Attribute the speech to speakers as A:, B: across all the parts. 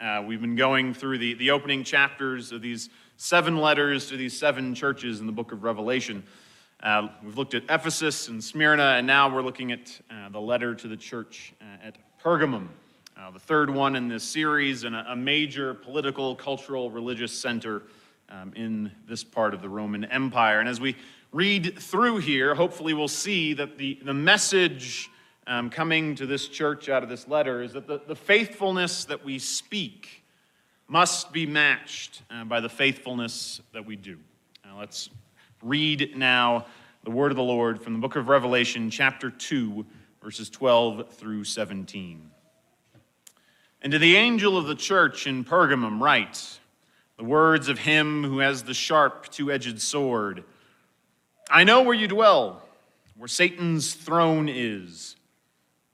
A: Uh, we've been going through the, the opening chapters of these seven letters to these seven churches in the book of Revelation. Uh, we've looked at Ephesus and Smyrna, and now we're looking at uh, the letter to the church uh, at Pergamum, uh, the third one in this series, and a, a major political, cultural, religious center um, in this part of the Roman Empire. And as we read through here, hopefully we'll see that the, the message um, coming to this church out of this letter is that the, the faithfulness that we speak must be matched uh, by the faithfulness that we do. Now let's read now the word of the Lord from the book of Revelation, chapter 2, verses 12 through 17. And to the angel of the church in Pergamum, write the words of him who has the sharp, two edged sword. I know where you dwell, where Satan's throne is.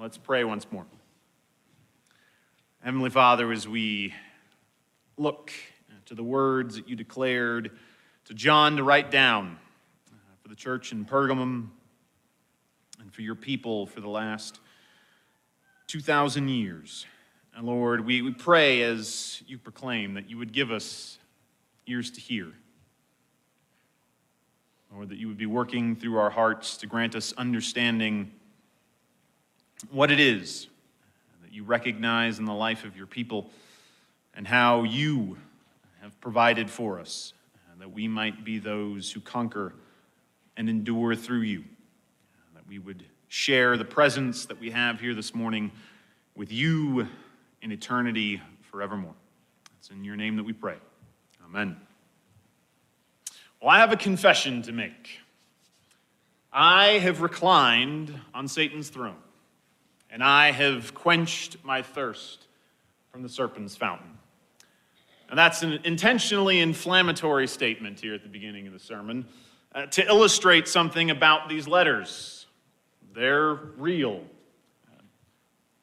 A: Let's pray once more. Heavenly Father, as we look to the words that you declared to John to write down uh, for the church in Pergamum and for your people for the last 2,000 years. And Lord, we, we pray as you proclaim that you would give us ears to hear. Lord, that you would be working through our hearts to grant us understanding what it is that you recognize in the life of your people and how you have provided for us, that we might be those who conquer and endure through you, that we would share the presence that we have here this morning with you in eternity forevermore. It's in your name that we pray. Amen. Well, I have a confession to make. I have reclined on Satan's throne and I have quenched my thirst from the serpent's fountain. And that's an intentionally inflammatory statement here at the beginning of the sermon uh, to illustrate something about these letters. They're real.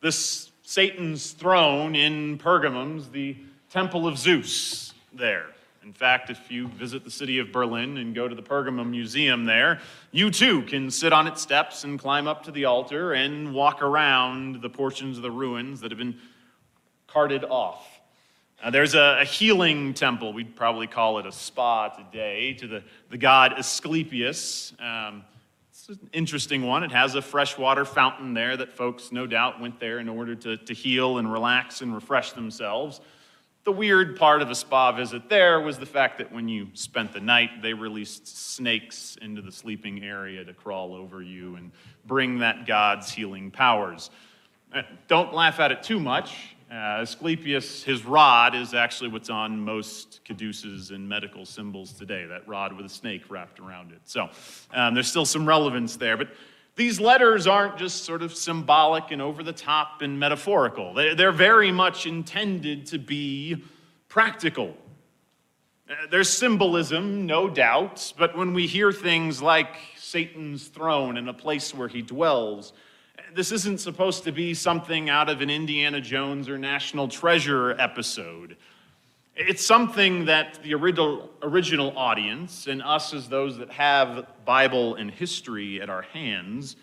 A: this Satan's throne in Pergamum's the temple of Zeus there. In fact, if you visit the city of Berlin and go to the Pergamum Museum there, you too can sit on its steps and climb up to the altar and walk around the portions of the ruins that have been carted off. Uh, there's a, a, healing temple, we'd probably call it a spa today, to the, the god Asclepius. Um, it's an interesting one. It has a freshwater fountain there that folks, no doubt, went there in order to, to heal and relax and refresh themselves. The weird part of a spa visit there was the fact that when you spent the night, they released snakes into the sleeping area to crawl over you and bring that god's healing powers. Uh, don't laugh at it too much. Uh, Asclepius, his rod is actually what's on most caduceus and medical symbols today, that rod with a snake wrapped around it. So um, there's still some relevance there. But these letters aren't just sort of symbolic and over the top and metaphorical. They're very much intended to be practical. Uh, there's symbolism, no doubt, but when we hear things like Satan's throne and a place where he dwells, this isn't supposed to be something out of an Indiana Jones or National Treasure episode. It's something that the original, original audience and us, as those that have Bible and history at our hands,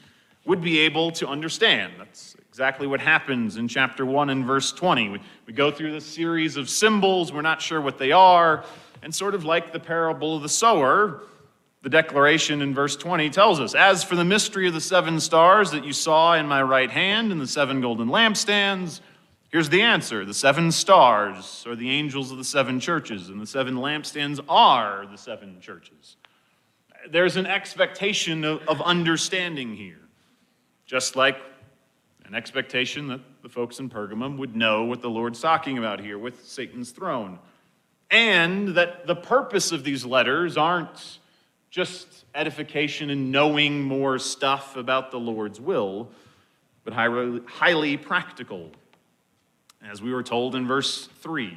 A: would be able to understand. That's exactly what happens in chapter 1 and verse 20. We, we go through this series of symbols, we're not sure what they are, and sort of like the parable of the sower, the declaration in verse 20 tells us As for the mystery of the seven stars that you saw in my right hand and the seven golden lampstands, Here's the answer the seven stars are the angels of the seven churches, and the seven lampstands are the seven churches. There's an expectation of, of understanding here, just like an expectation that the folks in Pergamum would know what the Lord's talking about here with Satan's throne. And that the purpose of these letters aren't just edification and knowing more stuff about the Lord's will, but highly, highly practical as we were told in verse 3,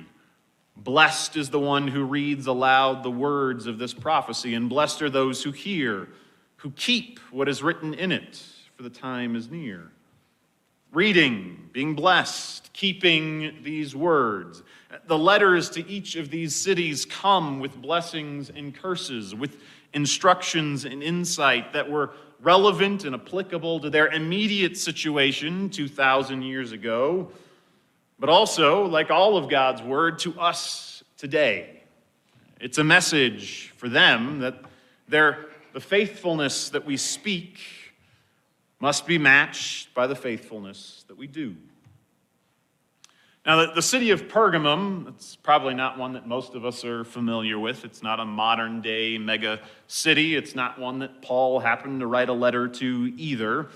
A: blessed is the one who reads aloud the words of this prophecy, and blessed are those who hear, who keep what is written in it, for the time is near. Reading, being blessed, keeping these words. The letters to each of these cities come with blessings and curses, with instructions and insight that were relevant and applicable to their immediate situation 2,000 years ago but also, like all of God's word, to us today. It's a message for them that their, the faithfulness that we speak must be matched by the faithfulness that we do. Now, the, the city of Pergamum, it's probably not one that most of us are familiar with. It's not a modern day mega city. It's not one that Paul happened to write a letter to either.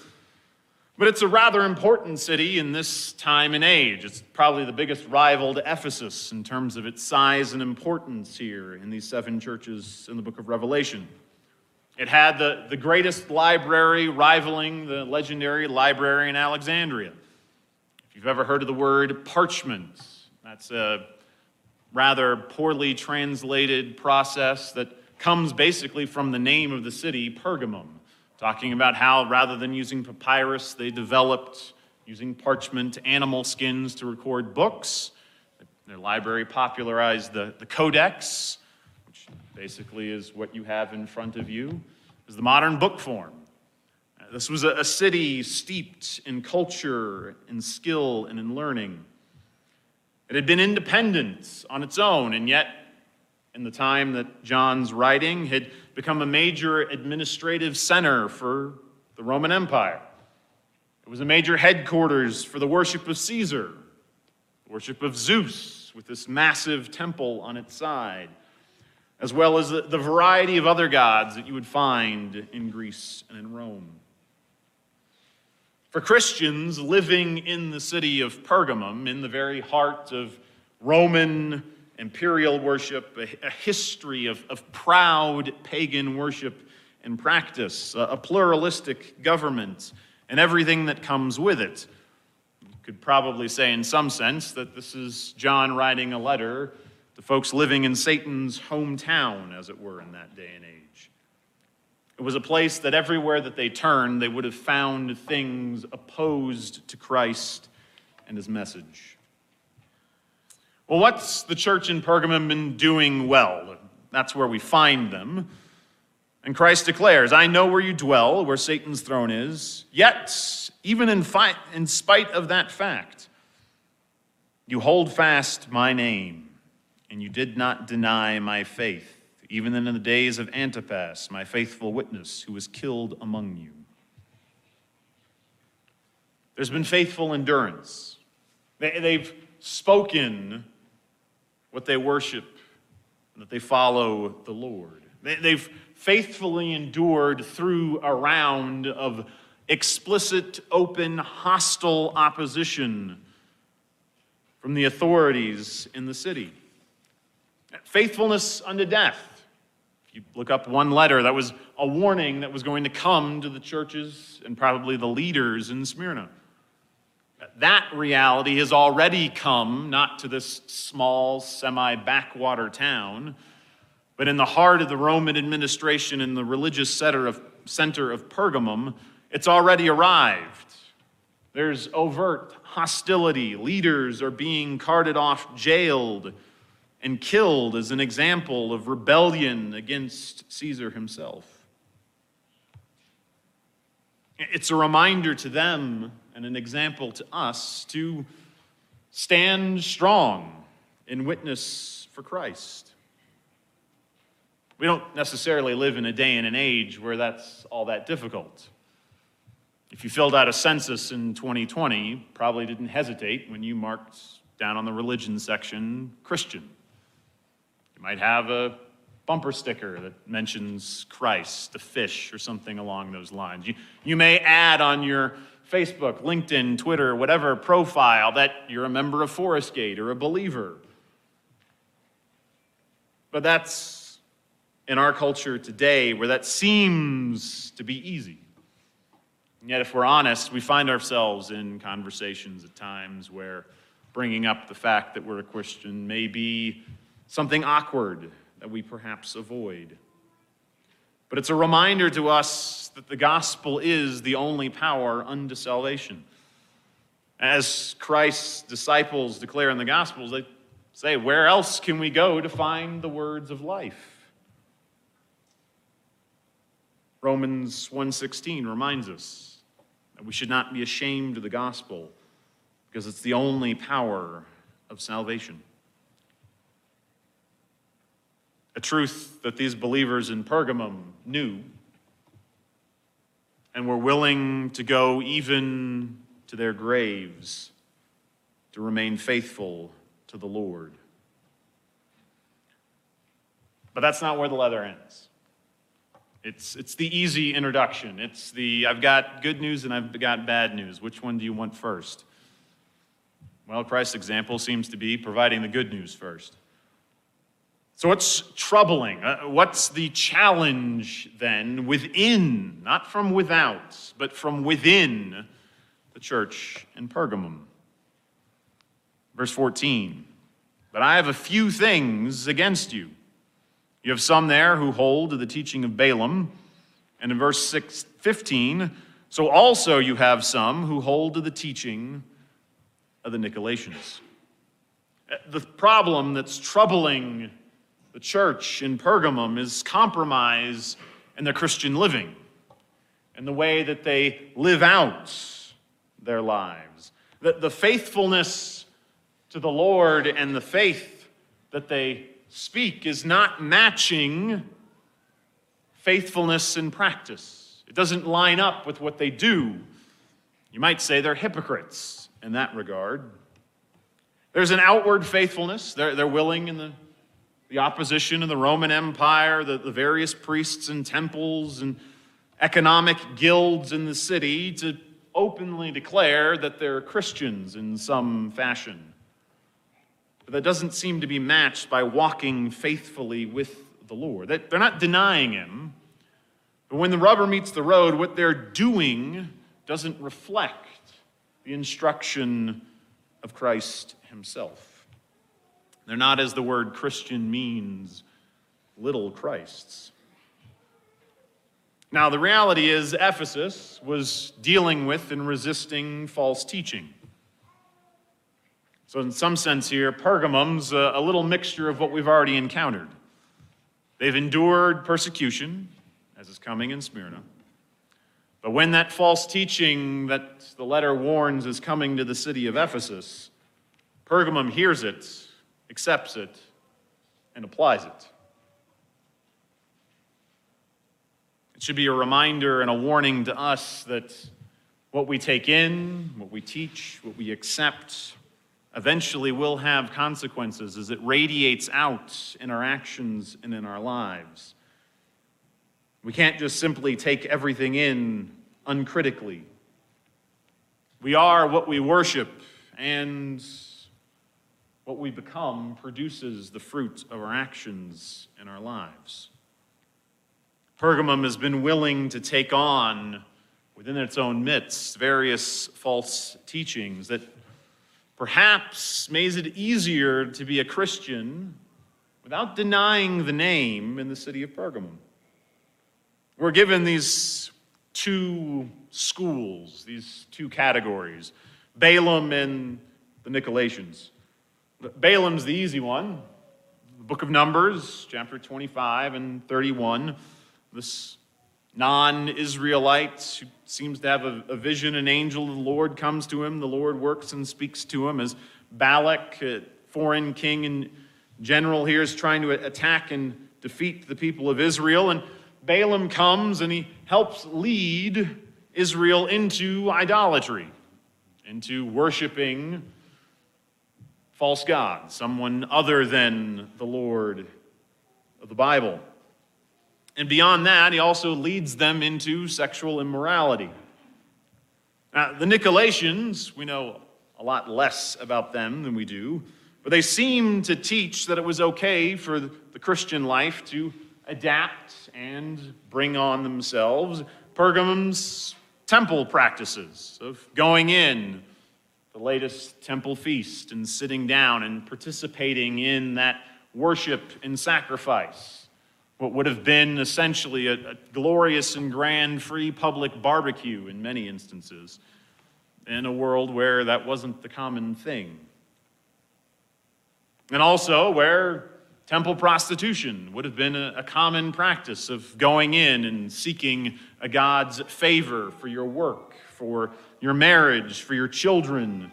A: But it's a rather important city in this time and age. It's probably the biggest rival to Ephesus in terms of its size and importance here in these seven churches in the book of Revelation. It had the, the greatest library rivaling the legendary library in Alexandria. If you've ever heard of the word parchment, that's a rather poorly translated process that comes basically from the name of the city, Pergamum talking about how rather than using papyrus, they developed using parchment animal skins to record books. Their library popularized the, the codex, which basically is what you have in front of you, is the modern book form. This was a, a city steeped in culture, in skill, and in learning. It had been independent on its own, and yet in the time that John's writing, had become a major administrative center for the Roman Empire. It was a major headquarters for the worship of Caesar, worship of Zeus, with this massive temple on its side, as well as the, the variety of other gods that you would find in Greece and in Rome. For Christians living in the city of Pergamum, in the very heart of Roman imperial worship, a, a history of, of proud pagan worship and practice, a, a pluralistic government, and everything that comes with it. You could probably say, in some sense, that this is John writing a letter to folks living in Satan's hometown, as it were, in that day and age. It was a place that everywhere that they turned, they would have found things opposed to Christ and his message. Well, what's the church in Pergamum been doing well? That's where we find them. And Christ declares, I know where you dwell, where Satan's throne is, yet, even in, fi- in spite of that fact, you hold fast my name, and you did not deny my faith, even in the days of Antipas, my faithful witness, who was killed among you. There's been faithful endurance. They, have spoken what they worship, and that they follow the Lord. They, they've faithfully endured through a round of explicit, open, hostile opposition from the authorities in the city. Faithfulness unto death. If you look up one letter, that was a warning that was going to come to the churches and probably the leaders in Smyrna. That reality has already come, not to this small, semi backwater town, but in the heart of the Roman administration in the religious center of, center of Pergamum, it's already arrived. There's overt hostility. Leaders are being carted off, jailed, and killed as an example of rebellion against Caesar himself. It's a reminder to them and an example to us to stand strong in witness for Christ. We don't necessarily live in a day and an age where that's all that difficult. If you filled out a census in 2020, probably didn't hesitate when you marked down on the religion section Christian. You might have a bumper sticker that mentions Christ, the fish, or something along those lines. You, you may add on your Facebook, LinkedIn, Twitter, whatever profile that you're a member of Forest Gate or a believer. But that's in our culture today where that seems to be easy. And yet, if we're honest, we find ourselves in conversations at times where bringing up the fact that we're a Christian may be something awkward that we perhaps avoid. But it's a reminder to us that the gospel is the only power unto salvation. As Christ's disciples declare in the gospels, they say, Where else can we go to find the words of life? Romans 1:16 reminds us that we should not be ashamed of the gospel because it's the only power of salvation. A truth that these believers in Pergamum knew and were willing to go even to their graves to remain faithful to the Lord. But that's not where the leather ends. It's, it's the easy introduction. It's the I've got good news and I've got bad news. Which one do you want first? Well, Christ's example seems to be providing the good news first. So, what's troubling? Uh, what's the challenge then within, not from without, but from within the church in Pergamum? Verse 14 But I have a few things against you. You have some there who hold to the teaching of Balaam. And in verse 6, 15, so also you have some who hold to the teaching of the Nicolaitans. Uh, the problem that's troubling the church in Pergamum is compromise in their Christian living and the way that they live out their lives. The, the faithfulness to the Lord and the faith that they speak is not matching faithfulness in practice. It doesn't line up with what they do. You might say they're hypocrites in that regard. There's an outward faithfulness, they're, they're willing in the the opposition of the Roman Empire, the, the various priests and temples and economic guilds in the city to openly declare that they're Christians in some fashion. But that doesn't seem to be matched by walking faithfully with the Lord. That They're not denying Him, but when the rubber meets the road, what they're doing doesn't reflect the instruction of Christ Himself. They're not, as the word Christian means, little Christs. Now, the reality is, Ephesus was dealing with and resisting false teaching. So, in some sense, here, Pergamum's a, a little mixture of what we've already encountered. They've endured persecution, as is coming in Smyrna. But when that false teaching that the letter warns is coming to the city of Ephesus, Pergamum hears it accepts it, and applies it. It should be a reminder and a warning to us that what we take in, what we teach, what we accept, eventually will have consequences as it radiates out in our actions and in our lives. We can't just simply take everything in uncritically. We are what we worship, and what we become produces the fruit of our actions in our lives. Pergamum has been willing to take on, within its own midst, various false teachings that perhaps makes it easier to be a Christian without denying the name in the city of Pergamum. We're given these two schools, these two categories Balaam and the Nicolaitans. Balaam's the easy one. The book of Numbers, chapter 25 and 31. This non Israelite who seems to have a, a, vision, an angel of the Lord comes to him. The Lord works and speaks to him as Balak, a foreign king and general here, is trying to attack and defeat the people of Israel. And Balaam comes and he helps lead Israel into idolatry, into worshiping false gods, someone other than the Lord of the Bible. And beyond that, he also leads them into sexual immorality. Now, the Nicolaitans, we know a lot less about them than we do, but they seem to teach that it was okay for the Christian life to adapt and bring on themselves Pergamum's temple practices of going in the latest temple feast and sitting down and participating in that worship and sacrifice. What would have been essentially a, a glorious and grand free public barbecue in many instances, in a world where that wasn't the common thing. And also where temple prostitution would have been a, a, common practice of going in and seeking a God's favor for your work, for your marriage, for your children.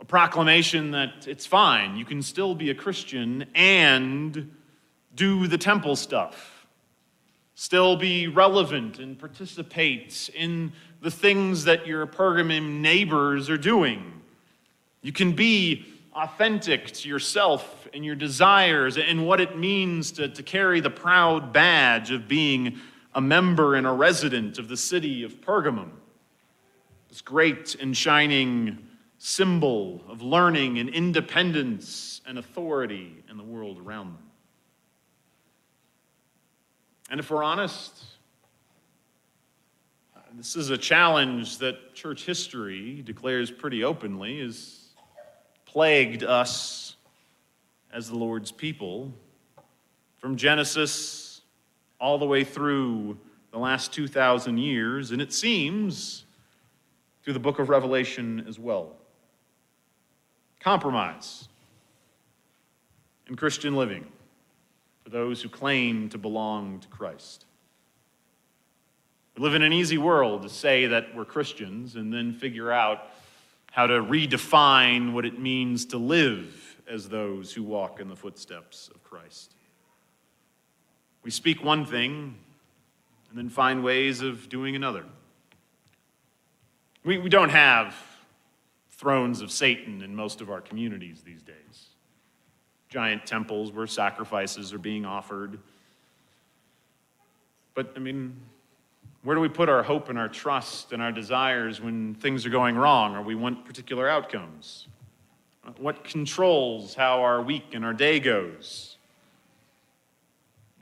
A: A proclamation that it's fine, you can still be a Christian and do the temple stuff, still be relevant and participate in the things that your Pergamum neighbors are doing. You can be authentic to yourself and your desires and what it means to, to carry the proud badge of being a member and a resident of the city of Pergamum. This great and shining symbol of learning and independence and authority in the world around them. And if we're honest, this is a challenge that church history declares pretty openly is plagued us as the Lord's people from Genesis all the way through the last 2,000 years, and it seems through the book of Revelation as well. Compromise in Christian living for those who claim to belong to Christ. We live in an easy world to say that we're Christians and then figure out how to redefine what it means to live as those who walk in the footsteps of Christ. We speak one thing and then find ways of doing another. We, we don't have thrones of Satan in most of our communities these days. Giant temples where sacrifices are being offered. But, I mean, where do we put our hope and our trust and our desires when things are going wrong or we want particular outcomes? What controls how our week and our day goes?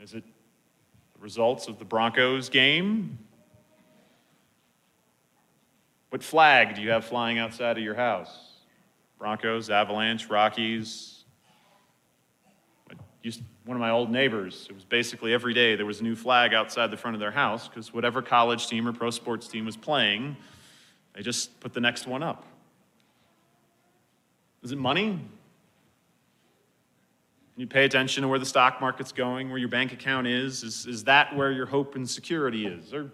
A: Is it results of the Broncos game? What flag do you have flying outside of your house? Broncos, Avalanche, Rockies, one of my old neighbors, it was basically every day there was a new flag outside the front of their house because whatever college team or pro sports team was playing, they just put the next one up. Is it money? You pay attention to where the stock market's going, where your bank account is. Is, is that where your hope and security is? Or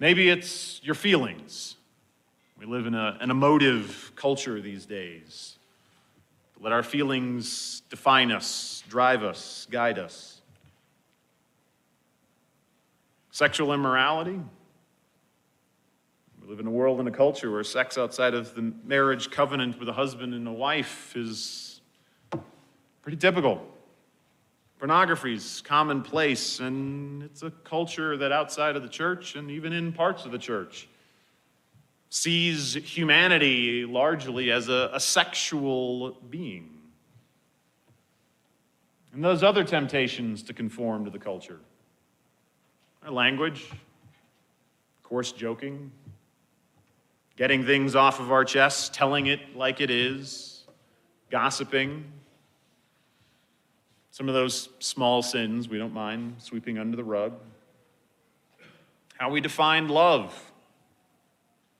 A: maybe it's your feelings. We live in a, an emotive culture these days. Let our feelings define us, drive us, guide us. Sexual immorality. We live in a world and a culture where sex outside of the marriage covenant with a husband and a wife is pretty typical. Pornography is commonplace, and it's a culture that outside of the church and even in parts of the church sees humanity largely as a, a sexual being. And those other temptations to conform to the culture our language, coarse joking, getting things off of our chests, telling it like it is, gossiping. Some of those small sins we don't mind sweeping under the rug. How we define love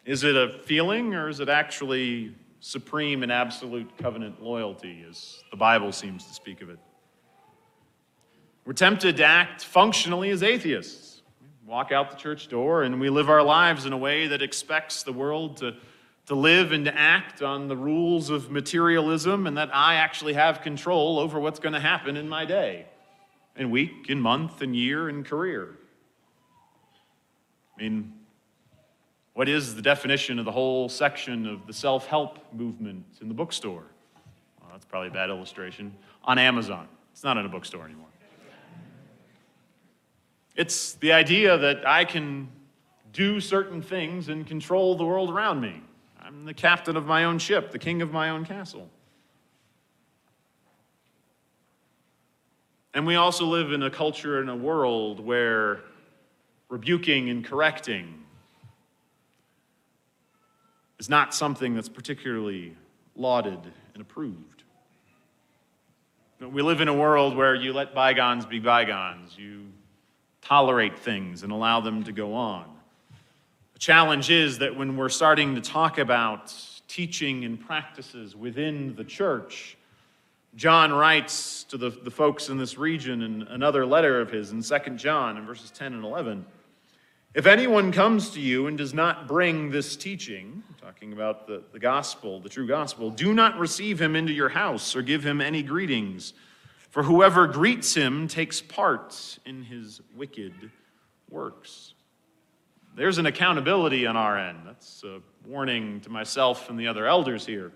A: is it a feeling or is it actually supreme and absolute covenant loyalty, as the Bible seems to speak of it? We're tempted to act functionally as atheists. We walk out the church door and we live our lives in a way that expects the world to, to live and to act on the rules of materialism and that I actually have control over what's going to happen in my day, and week, and month, and year, and career. I mean, what is the definition of the whole section of the self help movement in the bookstore? Well, that's probably a bad illustration. On Amazon. It's not in a bookstore anymore. It's the idea that I can do certain things and control the world around me. I'm the captain of my own ship, the king of my own castle. And we also live in a culture and a world where rebuking and correcting is not something that's particularly lauded and approved. We live in a world where you let bygones be bygones. You tolerate things and allow them to go on. Challenge is that when we're starting to talk about teaching and practices within the church, John writes to the, the folks in this region in another letter of his in 2 John in verses 10 and 11. If anyone comes to you and does not bring this teaching, talking about the, the gospel, the true gospel, do not receive him into your house or give him any greetings, for whoever greets him takes part in his wicked works. There's an accountability on our end. That's a warning to myself and the other elders here.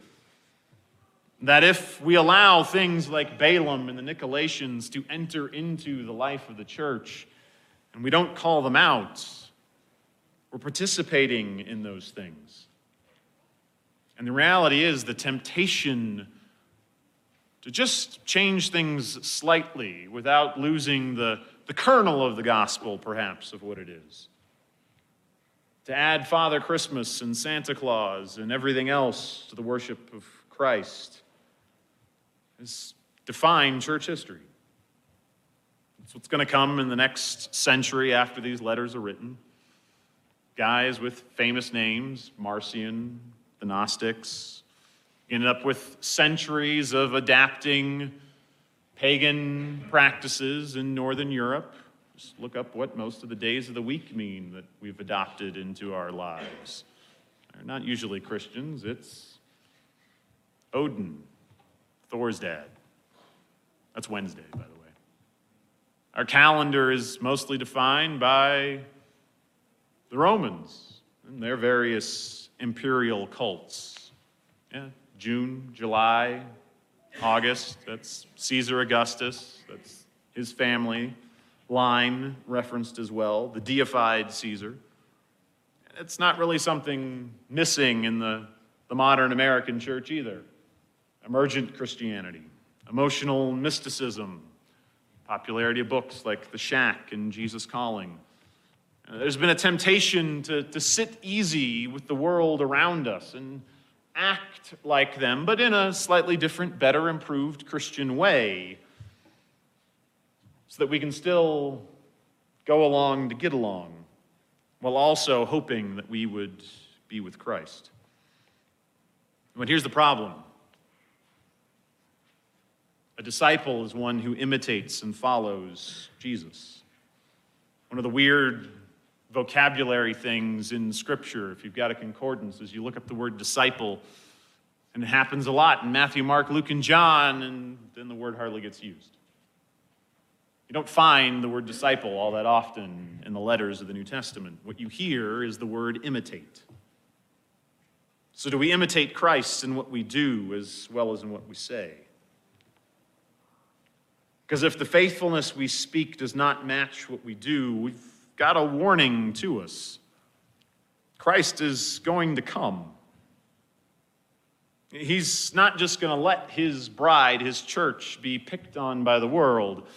A: That if we allow things like Balaam and the Nicolaitans to enter into the life of the church and we don't call them out, we're participating in those things. And the reality is, the temptation to just change things slightly without losing the, the kernel of the gospel, perhaps, of what it is. To add Father Christmas and Santa Claus and everything else to the worship of Christ has defined church history. It's what's going to come in the next century after these letters are written guys with famous names, Marcion, the Gnostics, ended up with centuries of adapting pagan practices in Northern Europe. Just look up what most of the days of the week mean that we've adopted into our lives. They're not usually Christians, it's Odin, Thor's dad. That's Wednesday, by the way. Our calendar is mostly defined by the Romans and their various imperial cults. Yeah, June, July, August, that's Caesar Augustus, that's his family line referenced as well, the deified Caesar. It's not really something missing in the, the modern American church either. Emergent Christianity, emotional mysticism, popularity of books like The Shack and Jesus Calling uh, there's been a temptation to, to sit easy with the world around us and act like them, but in a slightly different, better, improved Christian way, so that we can still go along to get along, while also hoping that we would be with Christ. But here's the problem a disciple is one who imitates and follows Jesus. One of the weird vocabulary things in Scripture, if you've got a concordance, as you look up the word disciple, and it happens a lot in Matthew, Mark, Luke, and John, and then the word hardly gets used. You don't find the word disciple all that often in the letters of the New Testament. What you hear is the word imitate. So, do we imitate Christ in what we do as well as in what we say? Because if the faithfulness we speak does not match what we do, we've got a warning to us. Christ is going to come. He's not just going to let his bride, his church, be picked on by the world.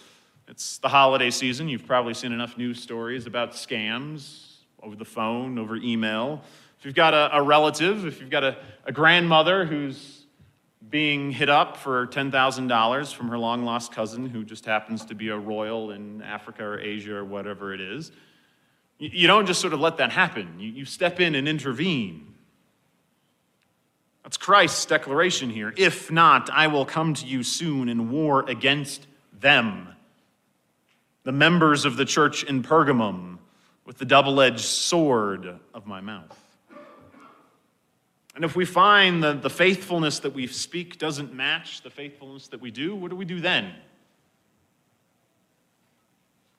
A: It's the holiday season. You've probably seen enough news stories about scams over the phone, over email. If you've got a, a relative, if you've got a, a grandmother who's being hit up for $10,000 from her long lost cousin who just happens to be a royal in Africa or Asia or whatever it is. You don't just sort of let that happen, you, step in and intervene. That's Christ's declaration here. If not, I will come to you soon and war against them. The members of the church in Pergamum with the double edged sword of my mouth. And if we find that the faithfulness that we speak doesn't match the faithfulness that we do, what do we do then?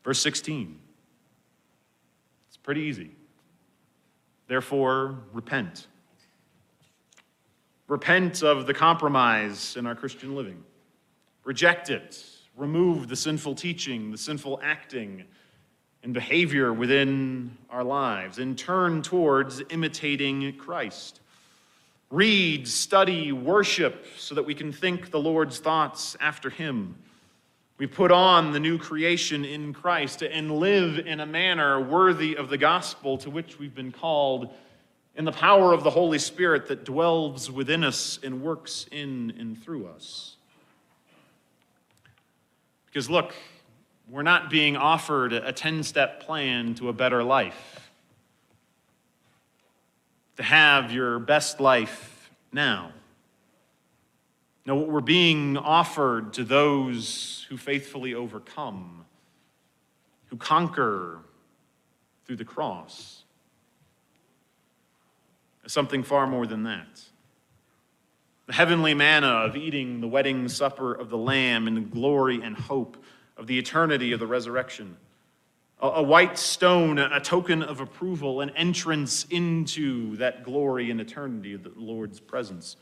A: Verse 16. It's pretty easy. Therefore, repent. Repent of the compromise in our Christian living. Reject it. Remove the sinful teaching, the sinful acting, and behavior within our lives, and turn towards imitating Christ. Read, study, worship so that we can think the Lord's thoughts after Him. We put on the new creation in Christ and live in a manner worthy of the gospel to which we've been called in the power of the Holy Spirit that dwells within us and works in and through us. Because look, we're not being offered a 10 step plan to a better life, to have your best life now. No, what we're being offered to those who faithfully overcome, who conquer through the cross, is something far more than that. The heavenly manna of eating the wedding supper of the Lamb in the glory and hope of the eternity of the resurrection. A, a white stone, a token of approval, an entrance into that glory and eternity of the Lord's presence.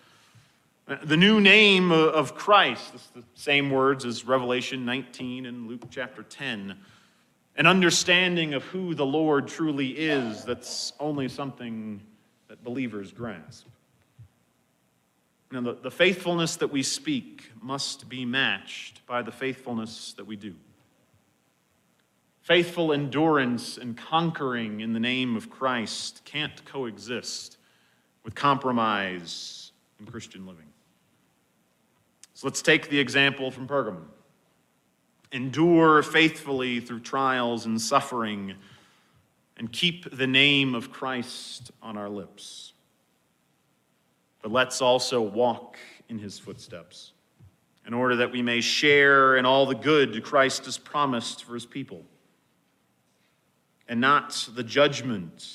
A: Uh, The new name of Christ, the same words as Revelation 19 and Luke chapter 10. An understanding of who the Lord truly is that's only something that believers grasp. Now, the, the faithfulness that we speak must be matched by the faithfulness that we do. Faithful endurance and conquering in the name of Christ can't coexist with compromise in Christian living. So let's take the example from Pergamum. Endure faithfully through trials and suffering, and keep the name of Christ on our lips. But let's also walk in his footsteps in order that we may share in all the good Christ has promised for his people and not the judgment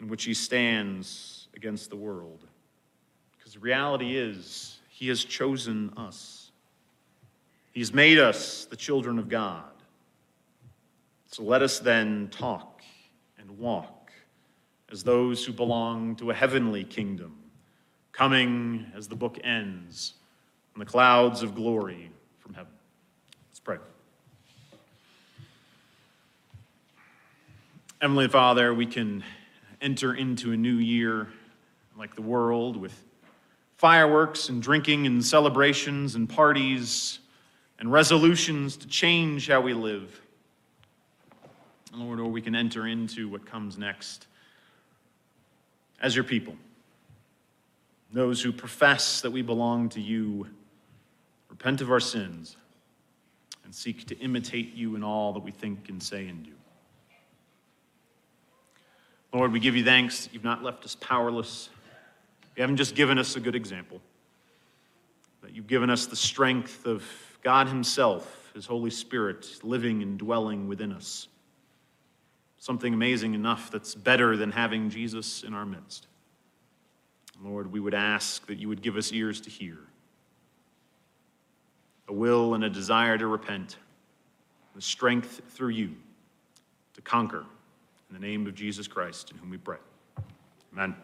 A: in which he stands against the world. Because the reality is, he has chosen us, he's made us the children of God. So let us then talk and walk as those who belong to a heavenly kingdom, coming as the book ends on the clouds of glory from heaven. Let's pray. Heavenly Father, we can enter into a new year like the world with fireworks and drinking and celebrations and parties and resolutions to change how we live. Lord, or we can enter into what comes next as your people. Those who profess that we belong to you, repent of our sins, and seek to imitate you in all that we think and say and do. Lord, we give you thanks that you've not left us powerless. You haven't just given us a good example, that you've given us the strength of God Himself, His Holy Spirit, living and dwelling within us. Something amazing enough that's better than having Jesus in our midst. Lord, we would ask that you would give us ears to hear, a will and a desire to repent, the strength through you to conquer. In the name of Jesus Christ, in whom we pray. Amen.